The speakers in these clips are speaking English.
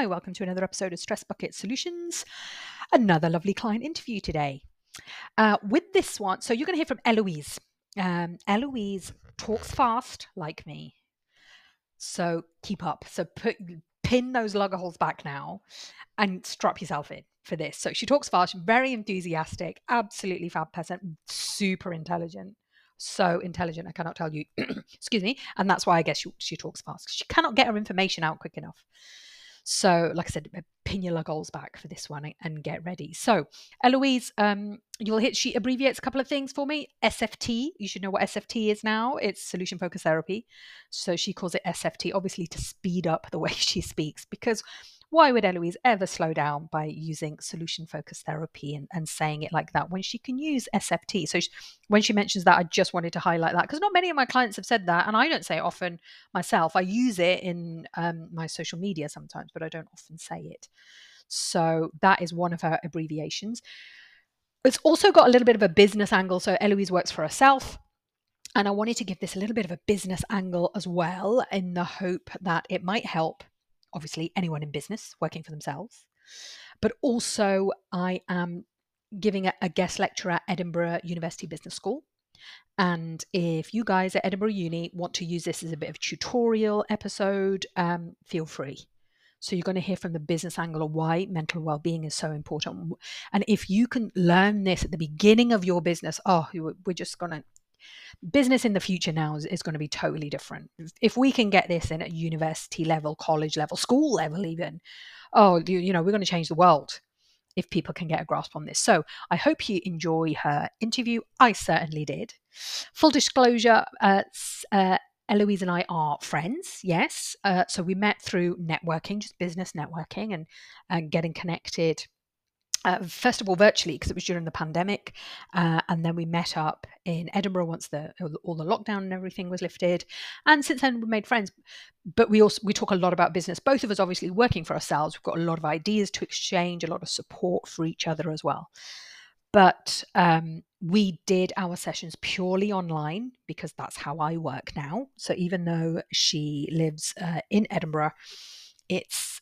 Hi, welcome to another episode of Stress Bucket Solutions. Another lovely client interview today. Uh, with this one, so you're going to hear from Eloise. Um, Eloise talks fast like me. So keep up. So put pin those lugger holes back now and strap yourself in for this. So she talks fast, very enthusiastic, absolutely fab person, super intelligent so intelligent. I cannot tell you. Excuse me. And that's why I guess she, she talks fast. She cannot get her information out quick enough. So, like I said, pin your goals back for this one and get ready. So, Eloise, um, you'll hit, she abbreviates a couple of things for me. SFT, you should know what SFT is now. It's solution focused therapy. So, she calls it SFT, obviously to speed up the way she speaks because why would Eloise ever slow down by using solution focused therapy and, and saying it like that when she can use SFT? So she, when she mentions that, I just wanted to highlight that because not many of my clients have said that. And I don't say it often myself. I use it in um, my social media sometimes, but I don't often say it. So that is one of her abbreviations. It's also got a little bit of a business angle. So Eloise works for herself. And I wanted to give this a little bit of a business angle as well, in the hope that it might help obviously anyone in business working for themselves. But also, I am giving a, a guest lecture at Edinburgh University Business School. And if you guys at Edinburgh Uni want to use this as a bit of tutorial episode, um, feel free. So you're going to hear from the business angle of why mental well-being is so important. And if you can learn this at the beginning of your business, oh, we're just going to business in the future now is, is going to be totally different. If we can get this in at university level, college level, school level, even, oh, you, you know, we're going to change the world if people can get a grasp on this. So I hope you enjoy her interview. I certainly did. Full disclosure, uh, uh, Eloise and I are friends, yes. Uh, so we met through networking, just business networking and, and getting connected uh, first of all virtually because it was during the pandemic uh, and then we met up in edinburgh once the all the lockdown and everything was lifted. And since then we made friends. But we also we talk a lot about business. Both of us obviously working for ourselves. We've got a lot of ideas to exchange a lot of support for each other as well. But um, we did our sessions purely online because that's how i work now. So even though she lives uh, in edinburgh it's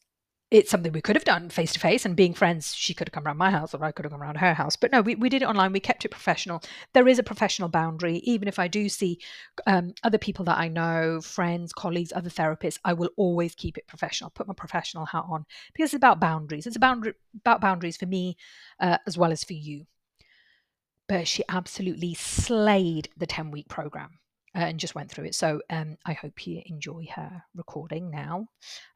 it's something we could have done face to face and being friends she could have come around my house or i could have come around her house. But no we, we did it online. We kept it professional. There is a professional boundary. Even if i do see um, other people that i know friends colleagues other therapists i will always keep it professional. Put my professional hat on because it's about boundaries. It's about, about boundaries for me uh, as well as for you. But she absolutely slayed the 10 week program and just went through it. So um, I hope you enjoy her recording now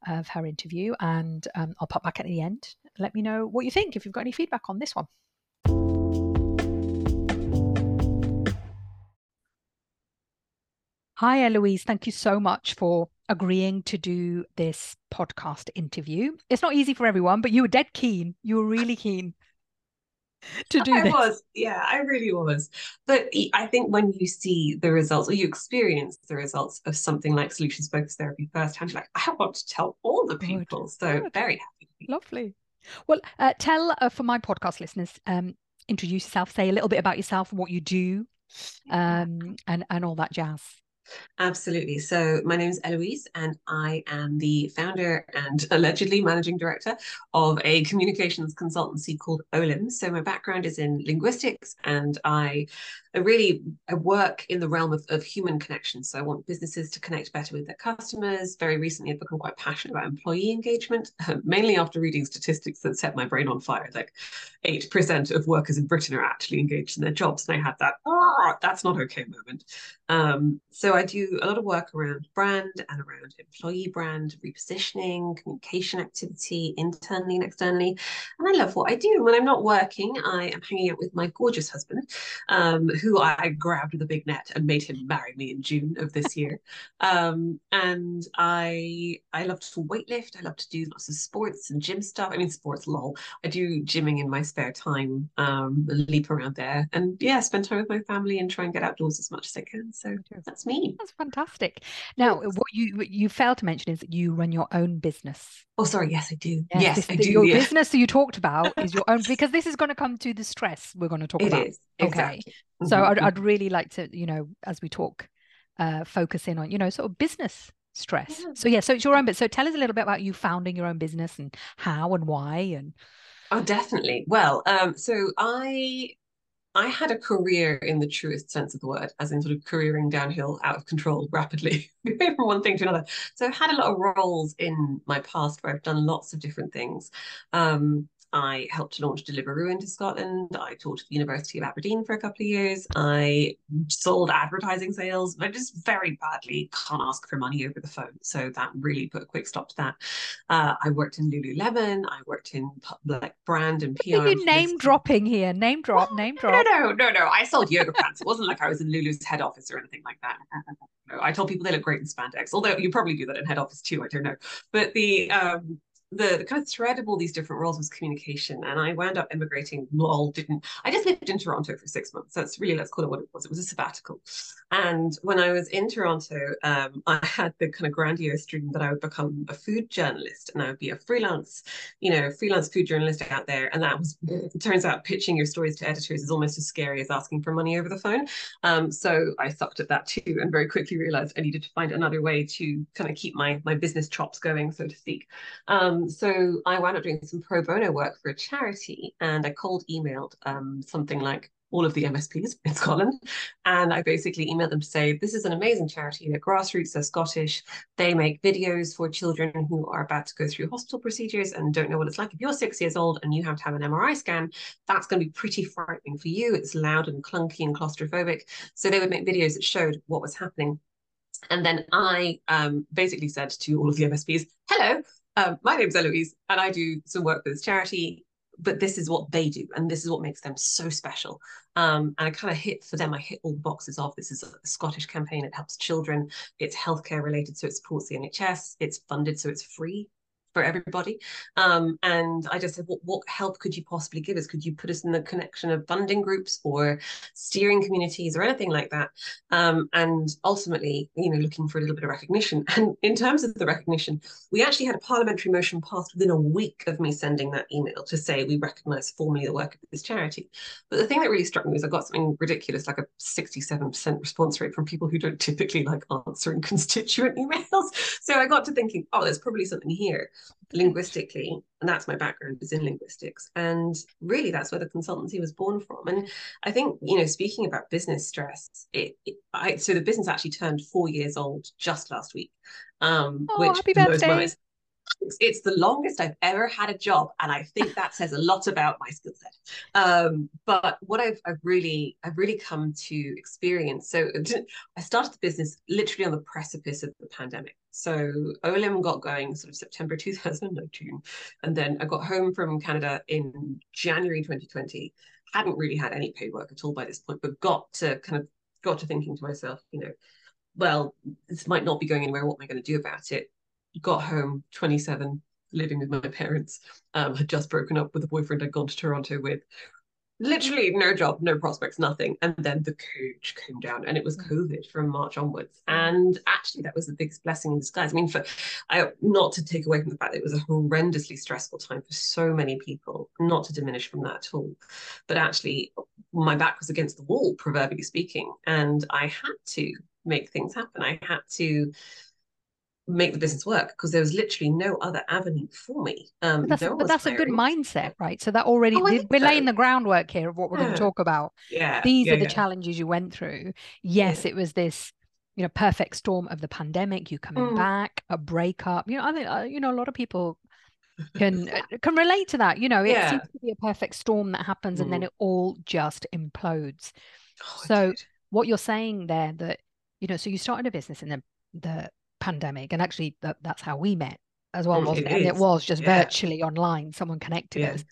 of her interview, and um, I'll pop back at the end. Let me know what you think if you've got any feedback on this one. Hi, Eloise. Thank you so much for agreeing to do this podcast interview. It's not easy for everyone, but you were dead keen. You were really keen to do I this. was, yeah, I really was. But I think when you see the results or you experience the results of something like solutions focused therapy firsthand, you're like, I want to tell all the people. Good. So Good. very happy. Lovely. Well, uh, tell uh, for my podcast listeners, um, introduce yourself, say a little bit about yourself, what you do, um, and and all that jazz. Absolutely. So, my name is Eloise, and I am the founder and allegedly managing director of a communications consultancy called Olim. So, my background is in linguistics, and I I really I work in the realm of, of human connection. So I want businesses to connect better with their customers. Very recently, I've become quite passionate about employee engagement, mainly after reading statistics that set my brain on fire. Like 8% of workers in Britain are actually engaged in their jobs. And I had that, oh, that's not okay moment. Um, so I do a lot of work around brand and around employee brand, repositioning, communication activity, internally and externally. And I love what I do. When I'm not working, I am hanging out with my gorgeous husband. Um, who I grabbed with a big net and made him marry me in June of this year. Um, and I I love to weightlift. I love to do lots of sports and gym stuff. I mean, sports, lol. I do gymming in my spare time, um, leap around there, and yeah, spend time with my family and try and get outdoors as much as I can. So that's me. That's fantastic. Now, what you what you failed to mention is that you run your own business. Oh, sorry. Yes, I do. Yes, yes this, I do. Your yeah. business that you talked about is your own because this is going to come to the stress we're going to talk it about. Is, exactly. So mm-hmm. I'd, I'd really like to, you know, as we talk, uh, focus in on, you know, sort of business stress. Yeah. So yeah, so it's your own bit. So tell us a little bit about you founding your own business and how and why and Oh, definitely. Well, um, so I I had a career in the truest sense of the word, as in sort of careering downhill out of control rapidly from one thing to another. So I've had a lot of roles in my past where I've done lots of different things. Um, I helped to launch Deliveroo into Scotland. I taught at the University of Aberdeen for a couple of years. I sold advertising sales, but just very badly can't ask for money over the phone. So that really put a quick stop to that. Uh, I worked in Lululemon. I worked in public brand and PR. Are you name dropping here? Name drop, name drop. No, no, no, no. I sold yoga pants. It wasn't like I was in Lulu's head office or anything like that. No, I told people they look great in spandex, although you probably do that in head office too. I don't know. But the um, the, the, kind of thread of all these different roles was communication. And I wound up immigrating. Lol, didn't I just lived in Toronto for six months. That's really let's call it what it was. It was a sabbatical. And when I was in Toronto, um, I had the kind of grandiose dream that I would become a food journalist and I would be a freelance, you know, freelance food journalist out there. And that was it turns out pitching your stories to editors is almost as scary as asking for money over the phone. Um, so I sucked at that too and very quickly realized I needed to find another way to kind of keep my my business chops going, so to speak. Um, so I wound up doing some pro bono work for a charity, and I cold emailed um, something like all of the MSPs in Scotland. And I basically emailed them to say, this is an amazing charity. They're grassroots, they're Scottish. They make videos for children who are about to go through hospital procedures and don't know what it's like. If you're six years old and you have to have an MRI scan, that's going to be pretty frightening for you. It's loud and clunky and claustrophobic. So they would make videos that showed what was happening. And then I um, basically said to all of the MSPs, hello, um, my name's Eloise, and I do some work with this charity. But this is what they do, and this is what makes them so special. Um, and I kind of hit for them. I hit all the boxes off. This is a Scottish campaign. It helps children. It's healthcare related, so it supports the NHS. It's funded, so it's free for everybody. Um, and I just said, what, what help could you possibly give us? Could you put us in the connection of funding groups or steering communities or anything like that? Um, and ultimately, you know, looking for a little bit of recognition. And in terms of the recognition, we actually had a parliamentary motion passed within a week of me sending that email to say we recognise formally the work of this charity. But the thing that really struck me was I got something ridiculous, like a 67% response rate from people who don't typically like answering constituent emails. So I got to thinking, oh, there's probably something here linguistically and that's my background is in linguistics. And really that's where the consultancy was born from. And i think you know speaking about business stress it, it I, so the business actually turned four years old just last week um oh, which happy birthday it's the longest I've ever had a job, and I think that says a lot about my skill set. Um, but what I've, I've really I've really come to experience. So I started the business literally on the precipice of the pandemic. So Olim got going sort of September 2019, and then I got home from Canada in January 2020. Hadn't really had any paid work at all by this point, but got to kind of got to thinking to myself, you know, well, this might not be going anywhere. What am I going to do about it? Got home 27 living with my parents um, had just broken up with a boyfriend i'd gone to toronto with. Literally no job no prospects nothing. And then the coach came down and it was mm. covid from march onwards. And actually that was the biggest blessing in disguise. I mean for I, not to take away from the fact that it was a horrendously stressful time for so many people not to diminish from that at all. But actually my back was against the wall proverbially speaking. And i had to make things happen. I had to make the business work because there was literally no other avenue for me. Um, but that's, no but that's a good mindset, right? So that already oh, we're so. laying the groundwork here of what we're yeah. going to talk about. Yeah, these yeah, are the challenges you went through. Yes, it was this, you know, perfect storm of the pandemic. You coming mm. back, a breakup. You know, I think uh, you know a lot of people can uh, can relate to that. You know, it seems to be a perfect storm that happens, mm. and then mm. it all just implodes. Oh, so what you're saying there that you know, so you started a business and then the pandemic, and actually that, that's how we met as well, mm, wasn't it? it? And it was just yeah. virtually online. Someone connected yeah. us,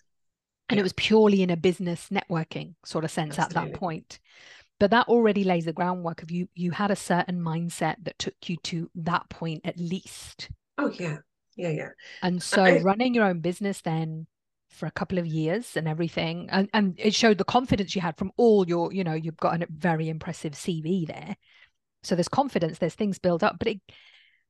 and yeah. it was purely in a business networking sort of sense Absolutely. at that point. But that already lays the groundwork of you. You had a certain mindset that took you to that point at least. Oh yeah, yeah, yeah. And so I... running your own business then for a couple of years and everything and, and it showed the confidence you had from all your you know you've got a very impressive cv there so there's confidence there's things built up but it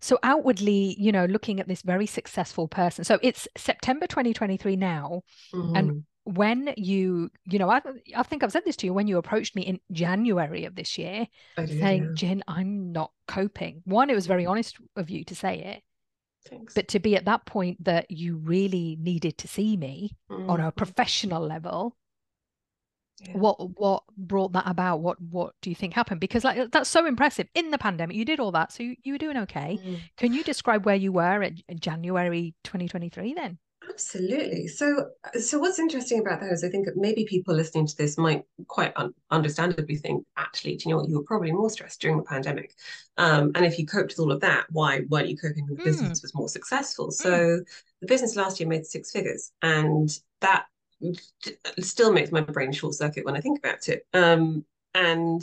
so outwardly you know looking at this very successful person so it's september 2023 now mm-hmm. and when you, you know, I, I think I've said this to you when you approached me in January of this year, did, saying, yeah. Gin, I'm not coping. One, it was very honest of you to say it. Thanks. But to be at that point that you really needed to see me mm-hmm. on a professional level, yeah. what what brought that about? What what do you think happened? Because like that's so impressive. In the pandemic, you did all that, so you, you were doing okay. Mm. Can you describe where you were in January 2023 then? Absolutely. So, so what's interesting about that is I think maybe people listening to this might quite un- understandably think, actually, do you know what? You were probably more stressed during the pandemic, um, and if you coped with all of that, why weren't you coping when the mm. business was more successful? Mm. So, the business last year made six figures, and that still makes my brain short circuit when I think about it. Um, and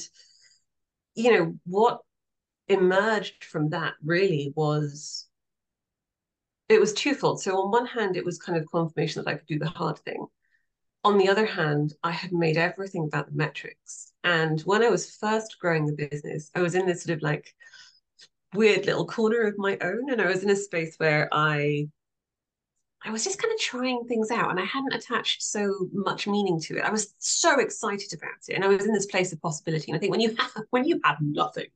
you know what emerged from that really was it was twofold. So on one hand, it was kind of confirmation that I could do the hard thing. On the other hand, I had made everything about the metrics. And when I was first growing the business, I was in this sort of like weird little corner of my own. And I was in a space where I I was just kind of trying things out and I hadn't attached so much meaning to it. I was so excited about it. And I was in this place of possibility. And I think when you have when you have nothing,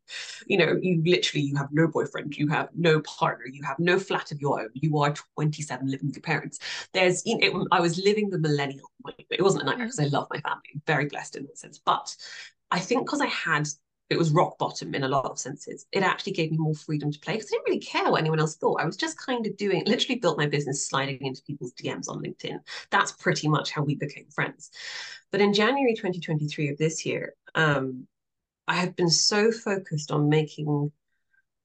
you know, you literally you have no boyfriend, you have no partner, you have no flat of your own, you are 27 living with your parents. There's you know, it, I was living the millennial It wasn't a nightmare mm-hmm. because I love my family, very blessed in that sense. But I think because I had it was rock bottom in a lot of senses. It actually gave me more freedom to play because I didn't really care what anyone else thought. I was just kind of doing, literally built my business sliding into people's DMs on LinkedIn. That's pretty much how we became friends. But in January 2023 of this year, um, I have been so focused on making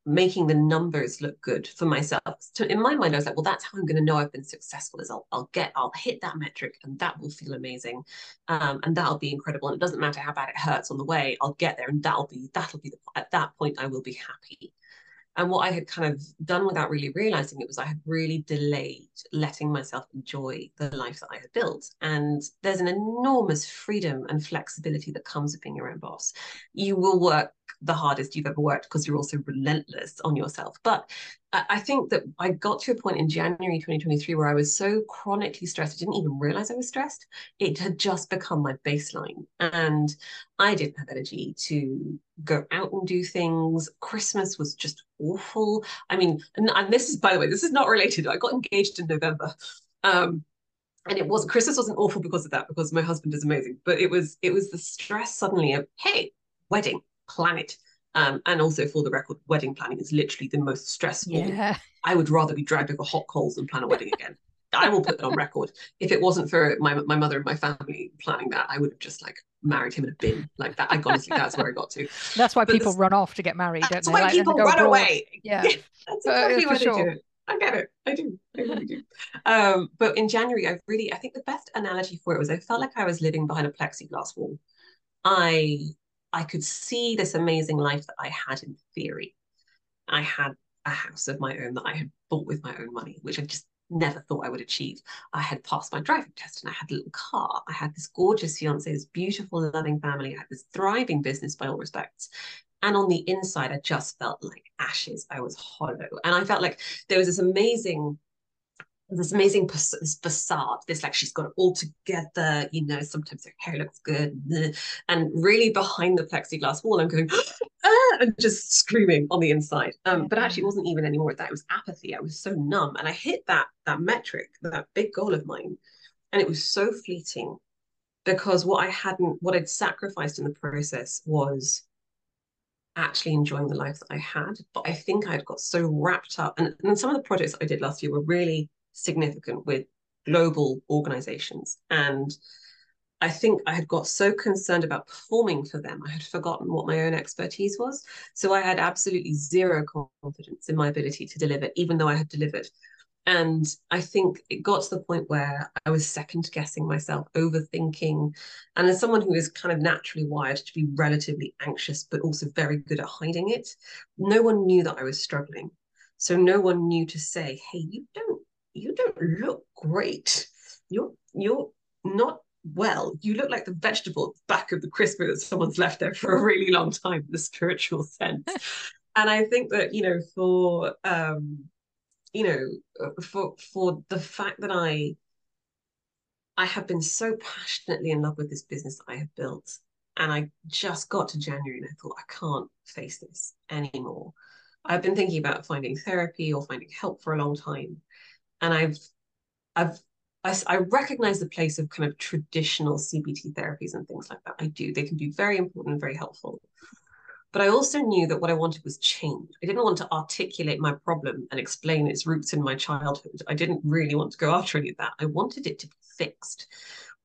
making the numbers look good for myself. So in my mind, I was like, well, that's how I'm going to know I've been successful is I'll, I'll get, I'll hit that metric and that will feel amazing. Um, and that'll be incredible. And it doesn't matter how bad it hurts on the way, I'll get there and that'll be, that'll be the, at that point, I will be happy. And what I had kind of done without really realizing it was I had really delayed letting myself enjoy the life that I had built. And there's an enormous freedom and flexibility that comes with being your own boss. You will work the hardest you've ever worked because you're also relentless on yourself. But I think that I got to a point in January 2023 where I was so chronically stressed, I didn't even realize I was stressed. It had just become my baseline. And I didn't have energy to go out and do things. Christmas was just awful. I mean, and, and this is, by the way, this is not related. I got engaged in November. Um, and it was Christmas wasn't awful because of that, because my husband is amazing. But it was it was the stress suddenly of, hey, wedding, plan it. Um, and also for the record, wedding planning is literally the most stressful. Yeah. I would rather be dragged over hot coals than plan a wedding again. I will put that on record. If it wasn't for my my mother and my family planning that, I would have just like married him in a bin like that. I honestly, that's where I got to. That's why but people this, run off to get married, don't that's they? why like, people run abroad. away. Yeah, yeah that's exactly uh, why sure. they do it. I get it. I do. I really do. Um, but in January, I really, I think the best analogy for it was I felt like I was living behind a plexiglass wall. I I could see this amazing life that I had in theory. I had a house of my own that I had bought with my own money, which I just never thought I would achieve. I had passed my driving test and I had a little car. I had this gorgeous fiance, this beautiful, loving family. I had this thriving business by all respects. And on the inside, I just felt like ashes. I was hollow. And I felt like there was this amazing this amazing this facade this like she's got it all together you know sometimes her hair looks good and really behind the plexiglass wall i'm going ah, and just screaming on the inside. Um, but actually it wasn't even anymore that it was apathy i was so numb and i hit that that metric that big goal of mine and it was so fleeting because what i hadn't what i'd sacrificed in the process was actually enjoying the life that i had but i think i'd got so wrapped up and, and some of the projects i did last year were really significant with global organizations. And I think I had got so concerned about performing for them, I had forgotten what my own expertise was. So I had absolutely zero confidence in my ability to deliver, even though I had delivered. And I think it got to the point where I was second guessing myself, overthinking. And as someone who is kind of naturally wired to be relatively anxious, but also very good at hiding it, no one knew that I was struggling. So no one knew to say, hey, you don't you don't look great. You're you're not well. You look like the vegetable back of the crisper that someone's left there for a really long time, in the spiritual sense. and I think that, you know, for um, you know, for for the fact that I I have been so passionately in love with this business I have built. And I just got to January and I thought, I can't face this anymore. I've been thinking about finding therapy or finding help for a long time. And I've, I've, I, I recognize the place of kind of traditional CBT therapies and things like that. I do. They can be very important and very helpful. But I also knew that what I wanted was change. I didn't want to articulate my problem and explain its roots in my childhood. I didn't really want to go after any of that. I wanted it to be fixed.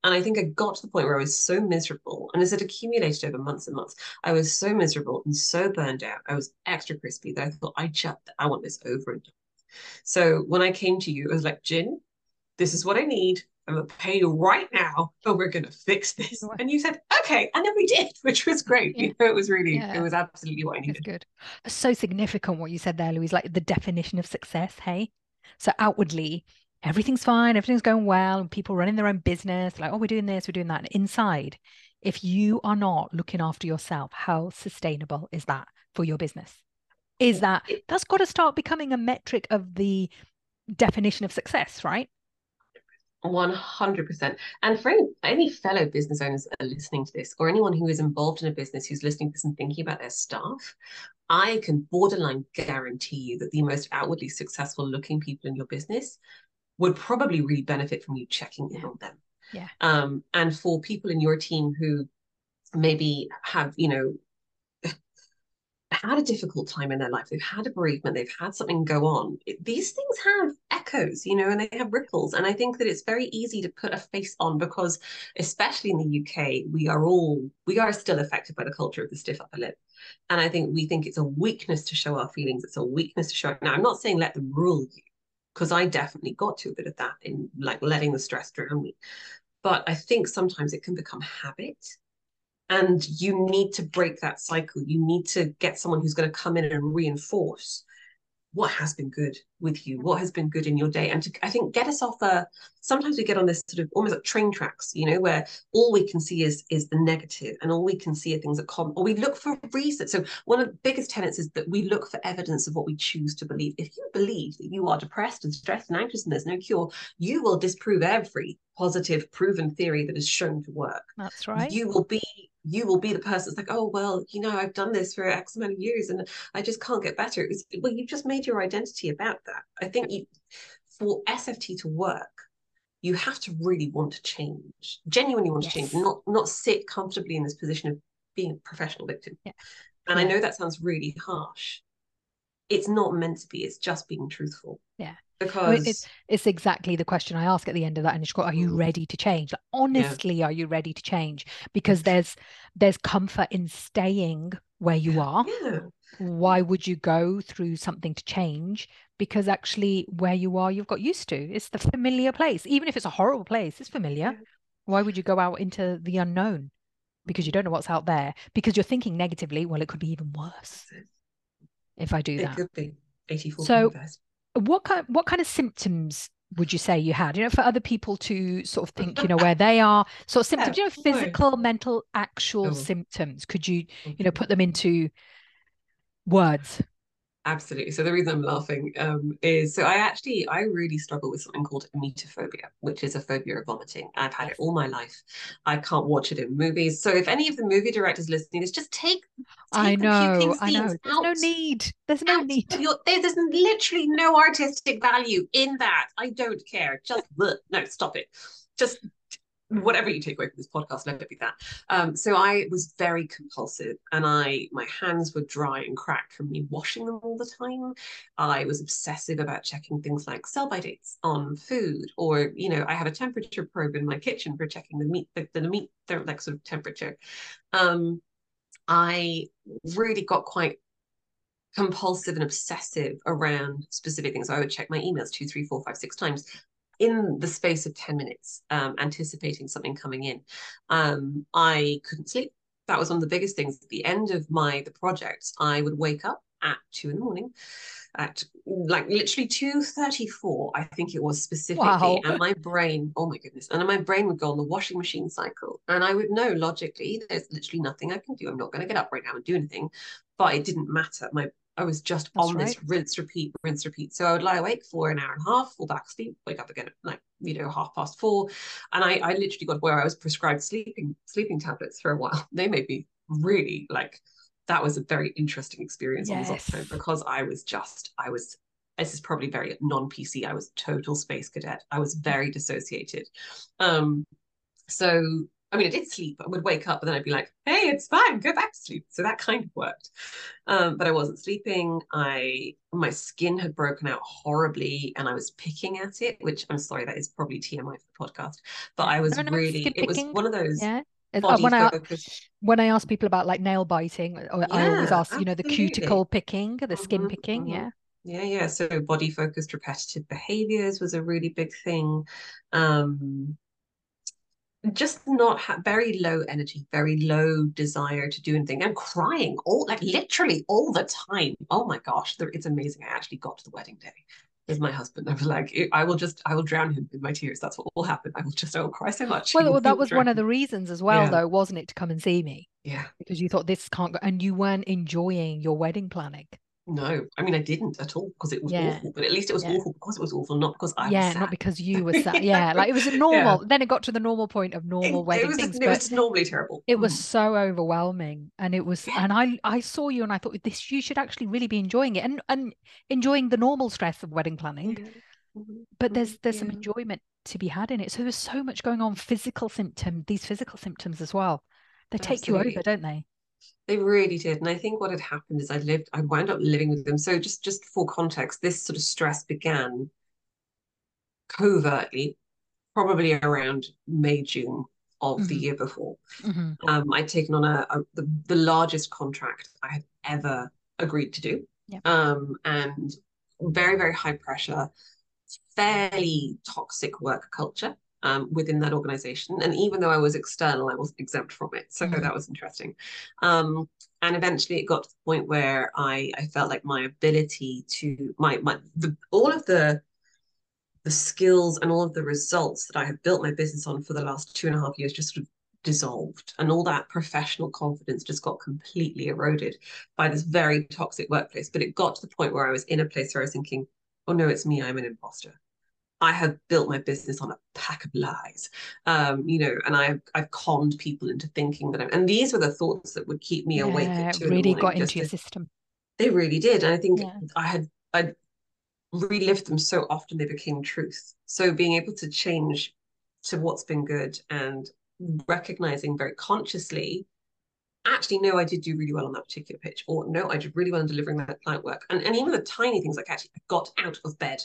And I think I got to the point where I was so miserable, and as it accumulated over months and months, I was so miserable and so burned out. I was extra crispy that I thought I just I want this over and done. So when I came to you, I was like, Gin, this is what I need. I'm gonna pay you right now, but we're gonna fix this. And you said, okay, and then we did, which was great. Yeah. You know, it was really, yeah. it was absolutely what I needed. Good. So significant what you said there, Louise, like the definition of success, hey? So outwardly, everything's fine, everything's going well, and people running their own business, like, oh, we're doing this, we're doing that. And inside, if you are not looking after yourself, how sustainable is that for your business? Is that that's got to start becoming a metric of the definition of success, right? 100%. And for any, any fellow business owners that are listening to this, or anyone who is involved in a business who's listening to this and thinking about their staff, I can borderline guarantee you that the most outwardly successful looking people in your business would probably really benefit from you checking in on them. Yeah. Um, and for people in your team who maybe have, you know, had a difficult time in their life, they've had a bereavement, they've had something go on. These things have echoes, you know, and they have ripples. And I think that it's very easy to put a face on because, especially in the UK, we are all, we are still affected by the culture of the stiff upper lip. And I think we think it's a weakness to show our feelings. It's a weakness to show. it. Now, I'm not saying let them rule you, because I definitely got to a bit of that in like letting the stress drown me. But I think sometimes it can become habit and you need to break that cycle. You need to get someone who's going to come in and reinforce what has been good with you what has been good in your day and to i think get us off a sometimes we get on this sort of almost like train tracks you know where all we can see is is the negative and all we can see are things that come or we look for reason so one of the biggest tenets is that we look for evidence of what we choose to believe if you believe that you are depressed and stressed and anxious and there's no cure you will disprove every positive proven theory that is shown to work that's right you will be you will be the person that's like, oh, well, you know, I've done this for X amount of years and I just can't get better. It's, well, you've just made your identity about that. I think you, for SFT to work, you have to really want to change, genuinely want yes. to change, not not sit comfortably in this position of being a professional victim. Yeah. And yeah. I know that sounds really harsh. It's not meant to be. It's just being truthful. Yeah because it's, it's exactly the question I ask at the end of that initial call. Are you mm. ready to change? Like, honestly, yeah. are you ready to change? Because there's there's comfort in staying where you are. Yeah. Why would you go through something to change? Because actually, where you are, you've got used to. It's the familiar place. Even if it's a horrible place, it's familiar. Why would you go out into the unknown? Because you don't know what's out there. Because you're thinking negatively. Well, it could be even worse if I do that. It could be. 84 so what kind what kind of symptoms would you say you had you know for other people to sort of think you know where they are sort of symptoms yeah, you know physical mental actual oh. symptoms could you you know mm-hmm. put them into words Absolutely. So the reason I'm laughing um, is so I actually I really struggle with something called emetophobia, which is a phobia of vomiting. I've had it all my life. I can't watch it in movies. So if any of the movie directors listening, is just take. take I know. I know. There's out, no need. There's no need. there's literally no artistic value in that. I don't care. Just no, stop it. Just whatever you take away from this podcast, let it be that. Um, so I was very compulsive, and I my hands were dry and cracked from me washing them all the time. I was obsessive about checking things like sell by dates on food, or you know, I have a temperature probe in my kitchen for checking the meat, the, the meat, like sort of temperature. Um, I really got quite compulsive and obsessive around specific things. So I would check my emails two, three, four, five, six times in the space of 10 minutes, um, anticipating something coming in. Um, I couldn't sleep. That was one of the biggest things. At the end of my the project, I would wake up at two in the morning at like literally 2.34 i think it was specifically wow. and my brain oh my goodness and my brain would go on the washing machine cycle and i would know logically there's literally nothing i can do i'm not going to get up right now and do anything but it didn't matter my I was just That's on this rinse, repeat, rinse, repeat. So I would lie awake for an hour and a half, fall back asleep, wake up again at like, you know, half past four. And I, I literally got where I was prescribed sleeping, sleeping tablets for a while. They made me really like that was a very interesting experience on the Yes. zopiclone because I was just, I was, this is probably very non-PC. I was total space cadet. I was very dissociated. Um, so I mean, I did sleep. I would wake up and then I'd be like, hey, it's fine, go back to sleep. So that kind of worked. Um, but I wasn't sleeping. I my skin had broken out horribly and I was picking at it, which I'm sorry, that is probably TMI for the podcast. But I was no, really, it was one of those Yeah. Uh, when I when I ask people about like nail biting, or I always Yeah, ask, you know, the absolutely. cuticle picking, the skin Mhm, picking. mhm. Yeah. Yeah, yeah. So body focused repetitive behaviors was a really big thing. Um, just not ha very low energy, very low desire to do anything, and crying all like literally all the time. Oh my gosh, it's amazing. I actually got to the wedding day with my husband. I was like, I will just, I will drown him in my tears. That's what will happen. I will just, I will cry so much. Well, well, that was one of the reasons as well, Yeah. though, wasn't it, to come and see me Yeah. because you thought this can't go, and you weren't enjoying your wedding planning. No, I mean, I didn't at all because it was Yeah. awful. But at least it was Yeah. awful because it was awful, not because I was yeah, sad. not because you were sad. Yeah. Yeah, like it was a normal. Then it got to the normal point of normal it wedding was, things, it was normally terrible. it was Mm. so overwhelming, and it was, Yeah. and I I saw you, and I thought this you should actually really be enjoying it, and and enjoying the normal stress of wedding planning. Yeah. Mhm, but there's mhm, there's some enjoyment to be had in it. So there's so much going on, physical symptom, these physical symptoms as well. They take you over, don't they? They really did. And I think what had happened is I lived, I wound up living with them. So just just for context, this sort of stress began covertly, probably around May, June of the Mhm. year before. Mhm. Um, I'd taken on a, a the, the largest contract I had ever agreed to do. Yeah. Um, and very, very high pressure, fairly toxic work culture um, within that organization. And even though I was external, I wasn't exempt from it. So Mhm. that was interesting. Um, and eventually it got to the point where I, I felt like my ability to my my the all of the the skills and all of the results that I had built my business on for the last two and a half years just sort of dissolved and all that professional confidence just got completely eroded by this very toxic workplace but it got to the point where I was in a place where I was thinking oh no it's me I'm an imposter I have built my business on a pack of lies um you know and I've I've conned people into thinking that I'm and these were the thoughts that would keep me awake Yeah, at it two in the really morning got into your to- system. they really did. And I think Yeah. I had I relived them so often they became truth. So being able to change to what's been good and recognizing very consciously, actually, no, I did do really well on that particular pitch, or no, I did really well in delivering that client work. And and even the tiny things like actually I got out of bed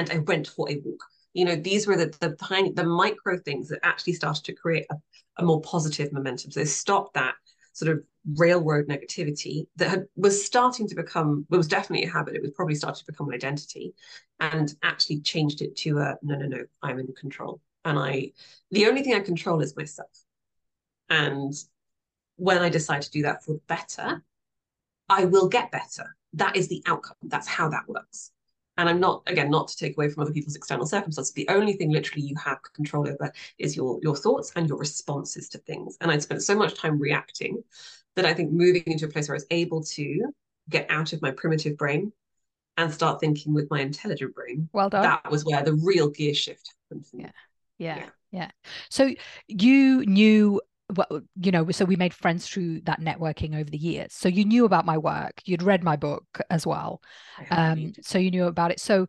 and I went for a walk. You know, these were the the tiny the micro things that actually started to create a, a more positive momentum. So stopped that sort of railroad negativity that had, was starting to become well, was definitely a habit. It was probably starting to become an identity and actually changed it to a no no no i'm in control. And i the only thing i control is myself. And when i decide to do that for better i will get better. That is the outcome. That's how that works and i'm not again not to take away from other people's external circumstances the only thing literally you have control over is your your thoughts and your responses to things and i'd spent so much time reacting that i think moving into a place where i was able to get out of my primitive brain and start thinking with my intelligent brain Well done. that was where the real gear shift happened Yeah. Yeah, Yeah. yeah. So you knew, well, you know, so we made friends through that networking over the years. So you knew about my work. You'd read my book as well. Um, so you knew about it. So,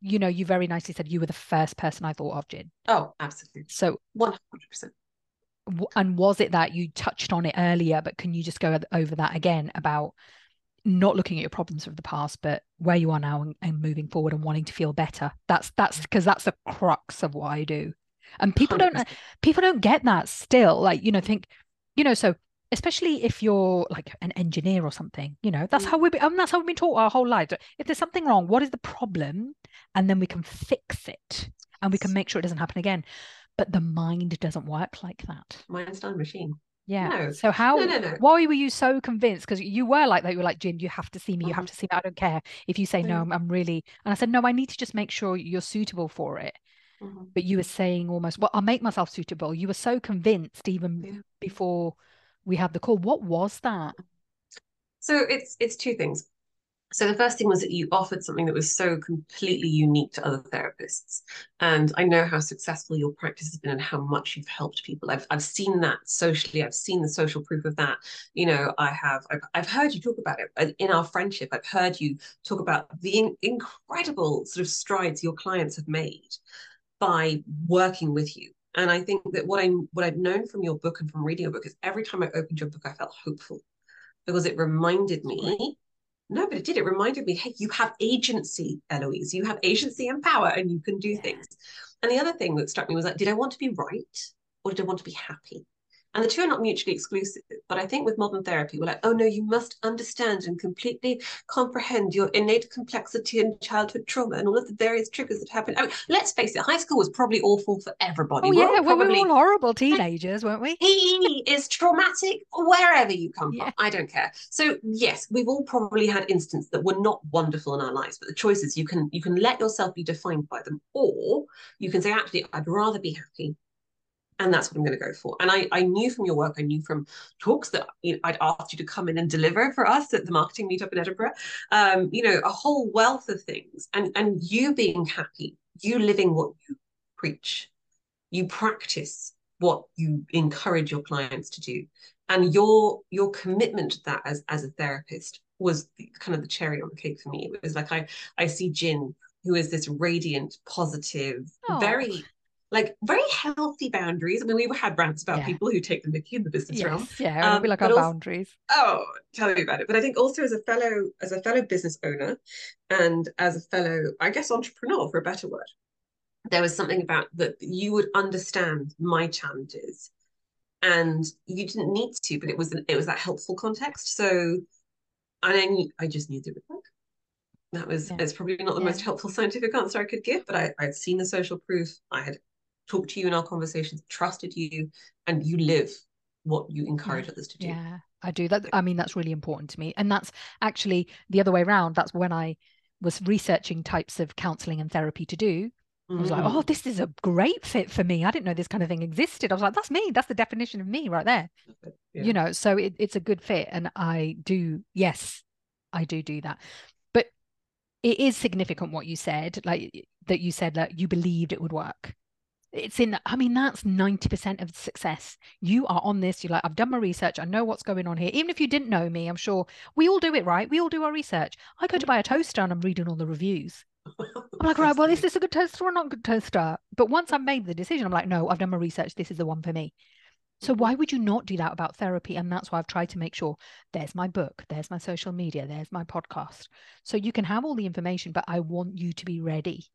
you know, you very nicely said you were the first person I thought of, Gin. oh absolutely So, 100% and was it that you touched on it earlier, but can you just go over that again about not looking at your problems of the past, but where you are now and, and moving forward and wanting to feel better? That's that's because that's the crux of what I do. And people don't people don't get that still. Like, you know, think, you know, so especially if you're like an engineer or something, you know, that's Mm. how we be, I mean, that's how we've been taught our whole lives. If there's something wrong, what is the problem? And then we can fix it and we can make sure it doesn't happen again. But the mind doesn't work like that. mind's not a machine Yeah. No. So how no no no why were you so convinced? Because you were like that. You were like, Gin, you have to see me. You have Mhm. to see me. I don't care if you say no. Yeah. I'm, I'm really. And I said, no. I need to just make sure you're suitable for it. Mhm. But you were saying almost, well, I'll make myself suitable. You were so convinced even Yeah. before we had the call. What was that? So it's it's two things. So the first thing was that you offered something that was so completely unique to other therapists. And I know how successful your practice has been and how much you've helped people. I've I've seen that socially. I've seen the social proof of that. You know, I have I've, I've heard you talk about it in our friendship. I've heard you talk about the in, incredible sort of strides your clients have made by working with you. And I think that what I what I've known from your book and from reading your book is every time I opened your book, I felt hopeful because it reminded me no, but it did. It reminded me, hey, you have agency, Eloise. You have agency and power, and you can do things. And the other thing that struck me was like, did I want to be right or did I want to be happy? And the two are not mutually exclusive. But I think with modern therapy, we're like, oh no, you must understand and completely comprehend your innate complexity and childhood trauma and all of the various triggers that happen. I mean, let's face it, high school was probably awful for everybody. Oh, we're yeah, probably, we were all horrible teenagers, weren't we? He is traumatic wherever you come yeah. from. I don't care. So yes, we've all probably had instances that were not wonderful in our lives, but the choice is you can you can let yourself be defined by them, or you can say, actually, I'd rather be happy and that's what I'm going to go for. And I, I knew from your work, I knew from talks that you know, I'd asked you to come in and deliver for us at the marketing meetup in Edinburgh. Um, you know, a whole wealth of things, and and you being happy, you living what you preach, you practice what you encourage your clients to do, and your your commitment to that as as a therapist was kind of the cherry on the cake for me. It was like I I see Gin, who is this radiant, positive, oh. very like very healthy boundaries. I mean, we've had rants about yeah. people who take the mickey in the business yes, realm. Yeah, um, we like our also, boundaries. Oh, tell me about it. But I think also as a fellow, as a fellow business owner, and as a fellow, I guess, entrepreneur, for a better word, there was something about that you would understand my challenges, and you didn't need to, but it was it was that helpful context. So, and I, I just knew would work. That was yeah. it's probably not the yeah. most helpful scientific answer I could give, but I, I'd seen the social proof. I had talked to you in our conversations, trusted you, and you live what you encourage others to do. Yeah, I do. That I mean, that's really important to me. And that's actually the other way around. That's when I was researching types of counseling and therapy to do. I was like, oh, mm. this is a great fit for me. I didn't know this kind of thing existed. I was like, that's me. That's the definition of me right there. Yeah. You know, so it, it's a good fit. And I do, yes, I do do that. But it is significant what you said, like that you said that you believed it would work it's in i mean that's 90% of success. You are on this you're like i've done my research i know what's going on here. Even if you didn't know me i'm sure we all do it right? We all do our research. I go to buy a toaster and i'm reading all the reviews. I'm like right well is this a good toaster or not a good toaster? But once i've made the decision i'm like no i've done my research this is the one for me. So why would you not do that about therapy? And that's why i've tried to make sure there's my book there's my social media there's my podcast. So you can have all the information but i want you to be ready.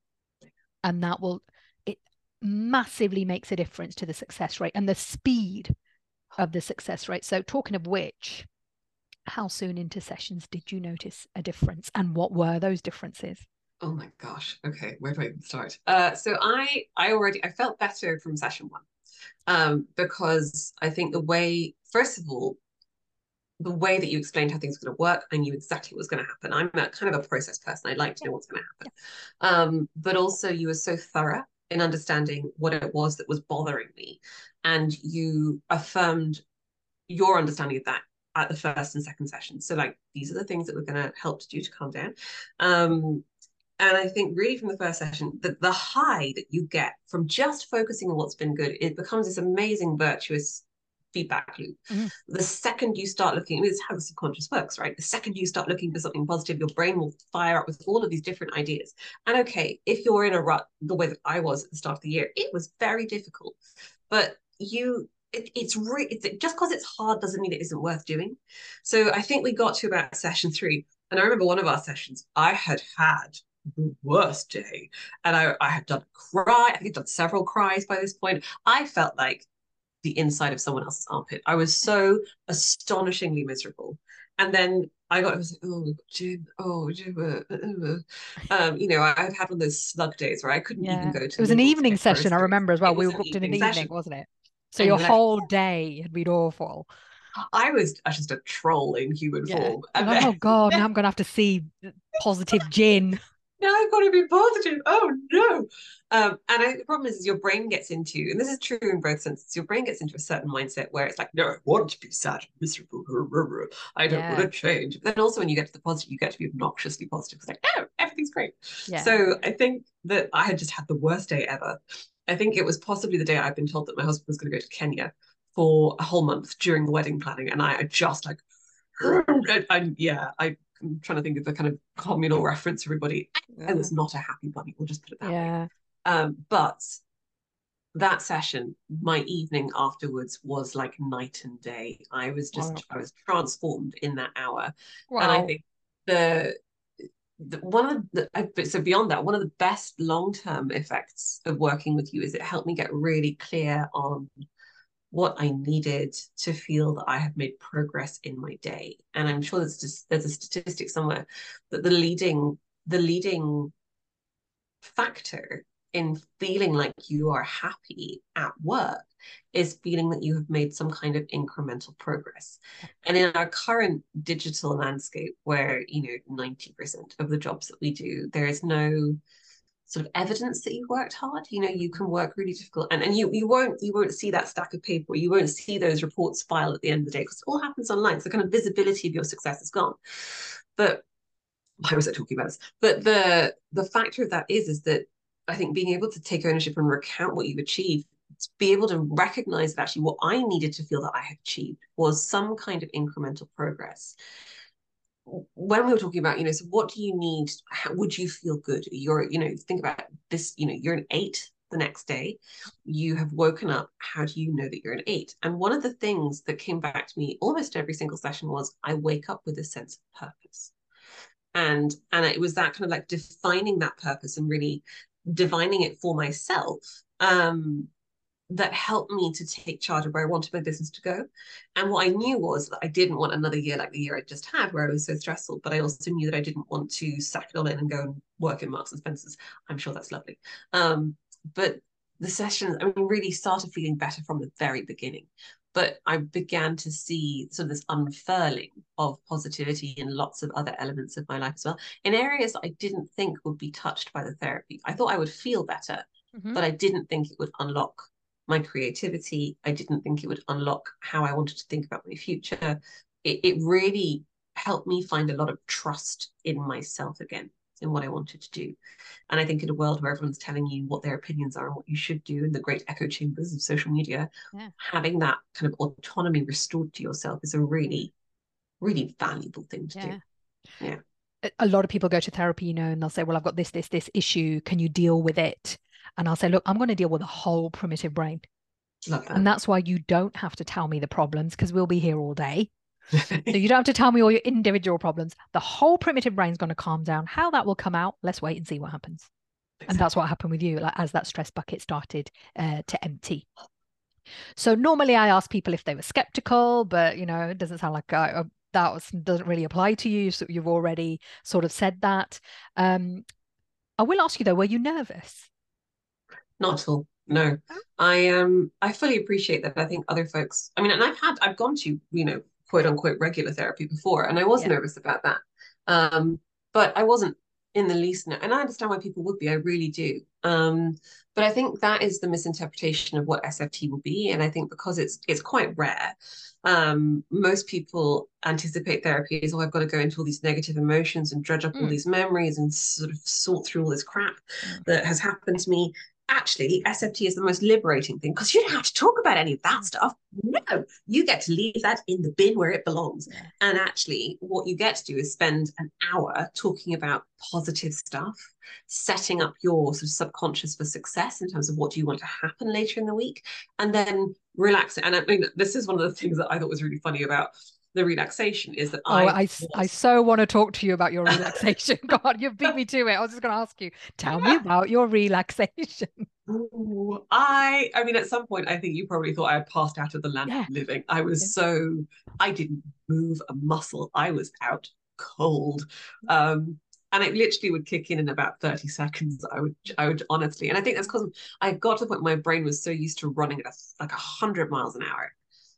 And that will massively makes a difference to the success rate and the speed of the success rate. So, talking of which, how soon into sessions did you notice a difference and what were those differences? Oh my gosh. Okay, where do I even start? Uh, so I I already I felt better from session one, um, because I think the way first of all, the way that you explained how things were going to work, I knew exactly what was going to happen. I'm a kind of a process person. I like to know what's going to happen. Um, but also you were so thorough in understanding what it was that was bothering me. And you affirmed your understanding of that at the first and second session. So, like, these are the things that we're going to help you to calm down. Um, and I think really from the first session, that the high that you get from just focusing on what's been good, it becomes this amazing virtuous feedback loop. Mm-hmm. The second you start looking, I mean, it's how the subconscious works, right? The second you start looking for something positive, your brain will fire up with all of these different ideas. And okay, if you're in a rut, the way that I was at the start of the year, it was very difficult. But you it, it's really it's, just because it's hard doesn't mean it isn't worth doing. So I think we got to about session three, and I remember one of our sessions, I had had the worst day, and I I had done cry. I think I'd done several cries by this point. I felt like the inside of someone else's armpit. I was so astonishingly miserable. And then I got, I was like, oh, Gin, oh, Gin, uh, uh, uh. Um, you know, I had had one of those slug days where I couldn't yeah. even go to. It was an evening session, I remember as well. We were booked in an evening, session. wasn't it? So and your whole day had been awful. I was just a troll in human yeah. form. And then, oh God, now I'm going to have to see positive Gin. Yeah, I've got to be positive. Oh no. Um, and I, the problem is, is your brain gets into, and this is true in both senses, your brain gets into a certain mindset where it's like, no, I want to be sad, and miserable, I don't yeah. want to change. But then also when you get to the positive, you get to be obnoxiously positive. It's like, no, everything's great. Yeah. So I think that I had just had the worst day ever. I think it was possibly the day I'd been told that my husband was going to go to Kenya for a whole month during the wedding planning. And I, I just like, yeah, I I'm trying to think of the kind of communal reference, everybody. Yeah. I was not a happy bunny, we'll just put it that yeah. way. Um, but that session, my evening afterwards was like night and day. I was just, wow. I was transformed in that hour. Wow. And I think the, the one of the, so beyond that, one of the best long term effects of working with you is it helped me get really clear on what I needed to feel that I have made progress in my day. And I'm sure there's just there's a statistic somewhere that the leading the leading factor in feeling like you are happy at work is feeling that you have made some kind of incremental progress. And in our current digital landscape, where you know 90% of the jobs that we do, there is no sort of evidence that you worked hard. You know you can work really difficult and, and you you won't you won't see that stack of paper you won't see those reports file at the end of the day because it all happens online so the kind of visibility of your success is gone. But why was i talking about this? But the the factor of that is is that i think being able to take ownership and recount what you've achieved be able to recognize that actually what i needed to feel that i had achieved was some kind of incremental progress when we were talking about, you know, so what do you need? How would you feel good? You're, you know, think about this, you know, you're an eight the next day. You have woken up. How do you know that you're an eight? And one of the things that came back to me almost every single session was I wake up with a sense of purpose. And and it was that kind of like defining that purpose and really divining it for myself um that helped me to take charge of where I wanted my business to go. And what I knew was that I didn't want another year like the year I just had, where I was so stressful. But I also knew that I didn't want to sack it all in and go and work in Marks and Spencers. I'm sure that's lovely. Um, but the sessions, I mean, really started feeling better from the very beginning. But I began to see sort of this unfurling of positivity in lots of other elements of my life as well, in areas that I didn't think would be touched by the therapy. I thought I would feel better, mm-hmm. but I didn't think it would unlock my creativity. I didn't think it would unlock how I wanted to think about my future. It, it really helped me find a lot of trust in myself again, in what I wanted to do. And I think in a world where everyone's telling you what their opinions are and what you should do in the great echo chambers of social media, yeah. having that kind of autonomy restored to yourself is a really, really valuable thing to yeah. do. Yeah a lot of people go to therapy, you know, and they'll say, Well, I've got this, this, this issue. Can you deal with it? And I'll say, look, I'm going to deal with the whole primitive brain. That. And that's why you don't have to tell me the problems because we'll be here all day. so you don't have to tell me all your individual problems. The whole primitive brain's going to calm down. How that will come out, let's wait and see what happens. Exactly. And that's what happened with you, like as that stress bucket started uh, to empty. So normally I ask people if they were skeptical, but you know, it doesn't sound like I, uh, that was, doesn't really apply to you. So you've already sort of said that. Um, I will ask you though, were you nervous? Not at all. No, I um I fully appreciate that. I think other folks. I mean, and I've had I've gone to you know quote unquote regular therapy before, and I was yeah. nervous about that. Um, but I wasn't in the least. And I understand why people would be. I really do. Um, but I think that is the misinterpretation of what SFT will be, and I think because it's it's quite rare. Um, most people anticipate therapy as, oh, I've got to go into all these negative emotions and dredge up mm. all these memories and sort of sort through all this crap mm. that has happened to me actually SFT is the most liberating thing because you don't have to talk about any of that mm. stuff. No, you get to leave that in the bin where it belongs. Yeah. And actually, what you get to do is spend an hour talking about positive stuff, setting up your sort of subconscious for success in terms of what do you want to happen later in the week, and then relax. And I mean, this is one of the things that I thought was really funny about the relaxation is that oh, I, I, I so want to talk to you about your relaxation. God, you beat me to it. I was just going to ask you, tell me about your relaxation. Ooh, I, I mean, at some point, I think you probably thought I had passed out of the land yeah. of living. I was yeah. so, I didn't move a muscle. I was out cold. Um, and it literally would kick in in about 30 seconds i would i would honestly and i think that's because i got to the point my brain was so used to running at a, like 100 miles an hour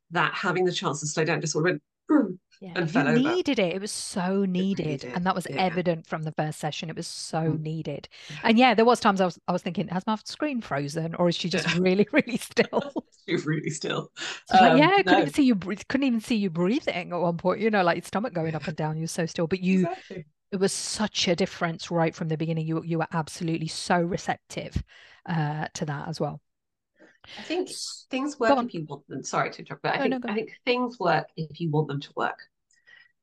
that having the chance to slow down just sort of went Yeah, and you fell over. needed it. It was so needed, did, and that was yeah. evident from the first session. It was so Mm. needed. And yeah, there was times I was I was thinking, has my screen frozen, or is she just really, really still? You're really still. It's like, Um, yeah, I couldn't no. even see you. Couldn't even see you breathing at one point. You know, like your stomach going up and down. You're so still, but you. Exactly. It was such a difference right from the beginning. You you were absolutely so receptive uh, to that as well. I think things work if you want them. Sorry to interrupt, but I No, think no. I think things work if you want them to work.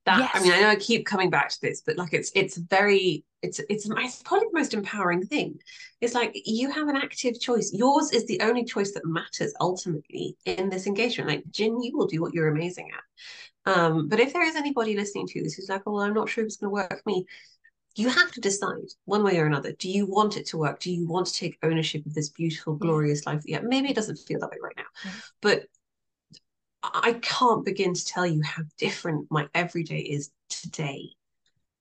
That I mean, I know I keep coming back to this, but like it's it's very it's it's it's probably the most empowering thing. It's like you have an active choice. Yours is the only choice that matters ultimately in this engagement. Like Gin, you will do what you're amazing at. Um, but if there is anybody listening to this who's like, oh, well, I'm not sure if it's going to work for me, you have to decide one way or another. Do you want it to work? Do you want to take ownership of this beautiful, glorious life? Yeah, maybe it doesn't feel that way right now, Yeah. but I can't begin to tell you how different my everyday is today